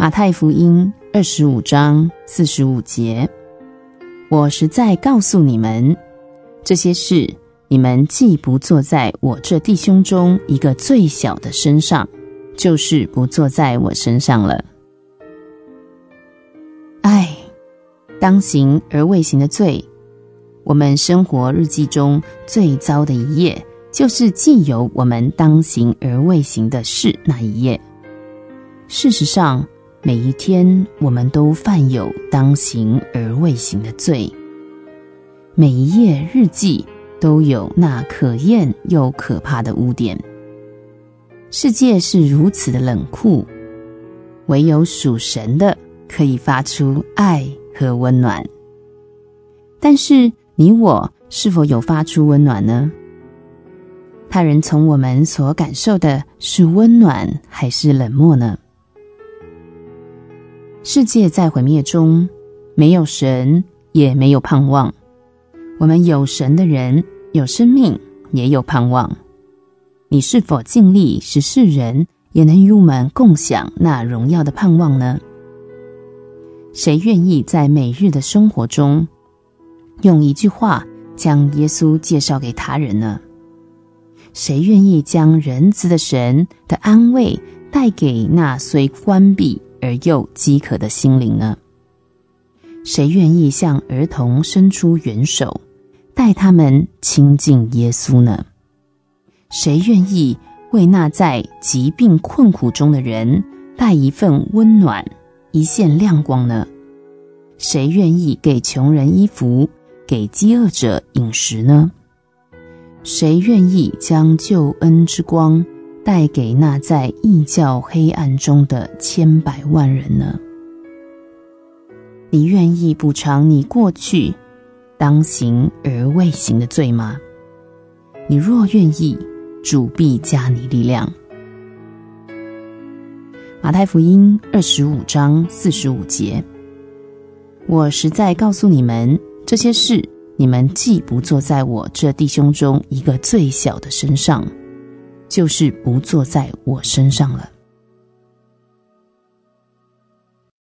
马太福音二十五章四十五节：我实在告诉你们，这些事你们既不做在我这弟兄中一个最小的身上，就是不做在我身上了。唉，当行而未行的罪。我们生活日记中最糟的一页，就是既有我们当行而未行的事那一页。事实上，每一天我们都犯有当行而未行的罪。每一页日记都有那可厌又可怕的污点。世界是如此的冷酷，唯有属神的可以发出爱和温暖。但是，你我是否有发出温暖呢？他人从我们所感受的是温暖还是冷漠呢？世界在毁灭中，没有神，也没有盼望。我们有神的人，有生命，也有盼望。你是否尽力使世人也能与我们共享那荣耀的盼望呢？谁愿意在每日的生活中，用一句话将耶稣介绍给他人呢？谁愿意将仁慈的神的安慰带给那虽关闭而又饥渴的心灵呢？谁愿意向儿童伸出援手，带他们亲近耶稣呢？谁愿意为那在疾病困苦中的人带一份温暖、一线亮光呢？谁愿意给穷人衣服？给饥饿者饮食呢？谁愿意将救恩之光带给那在异教黑暗中的千百万人呢？你愿意补偿你过去当行而未行的罪吗？你若愿意，主必加你力量。马太福音二十五章四十五节：我实在告诉你们。这些事，你们既不做在我这弟兄中一个最小的身上，就是不坐在我身上了。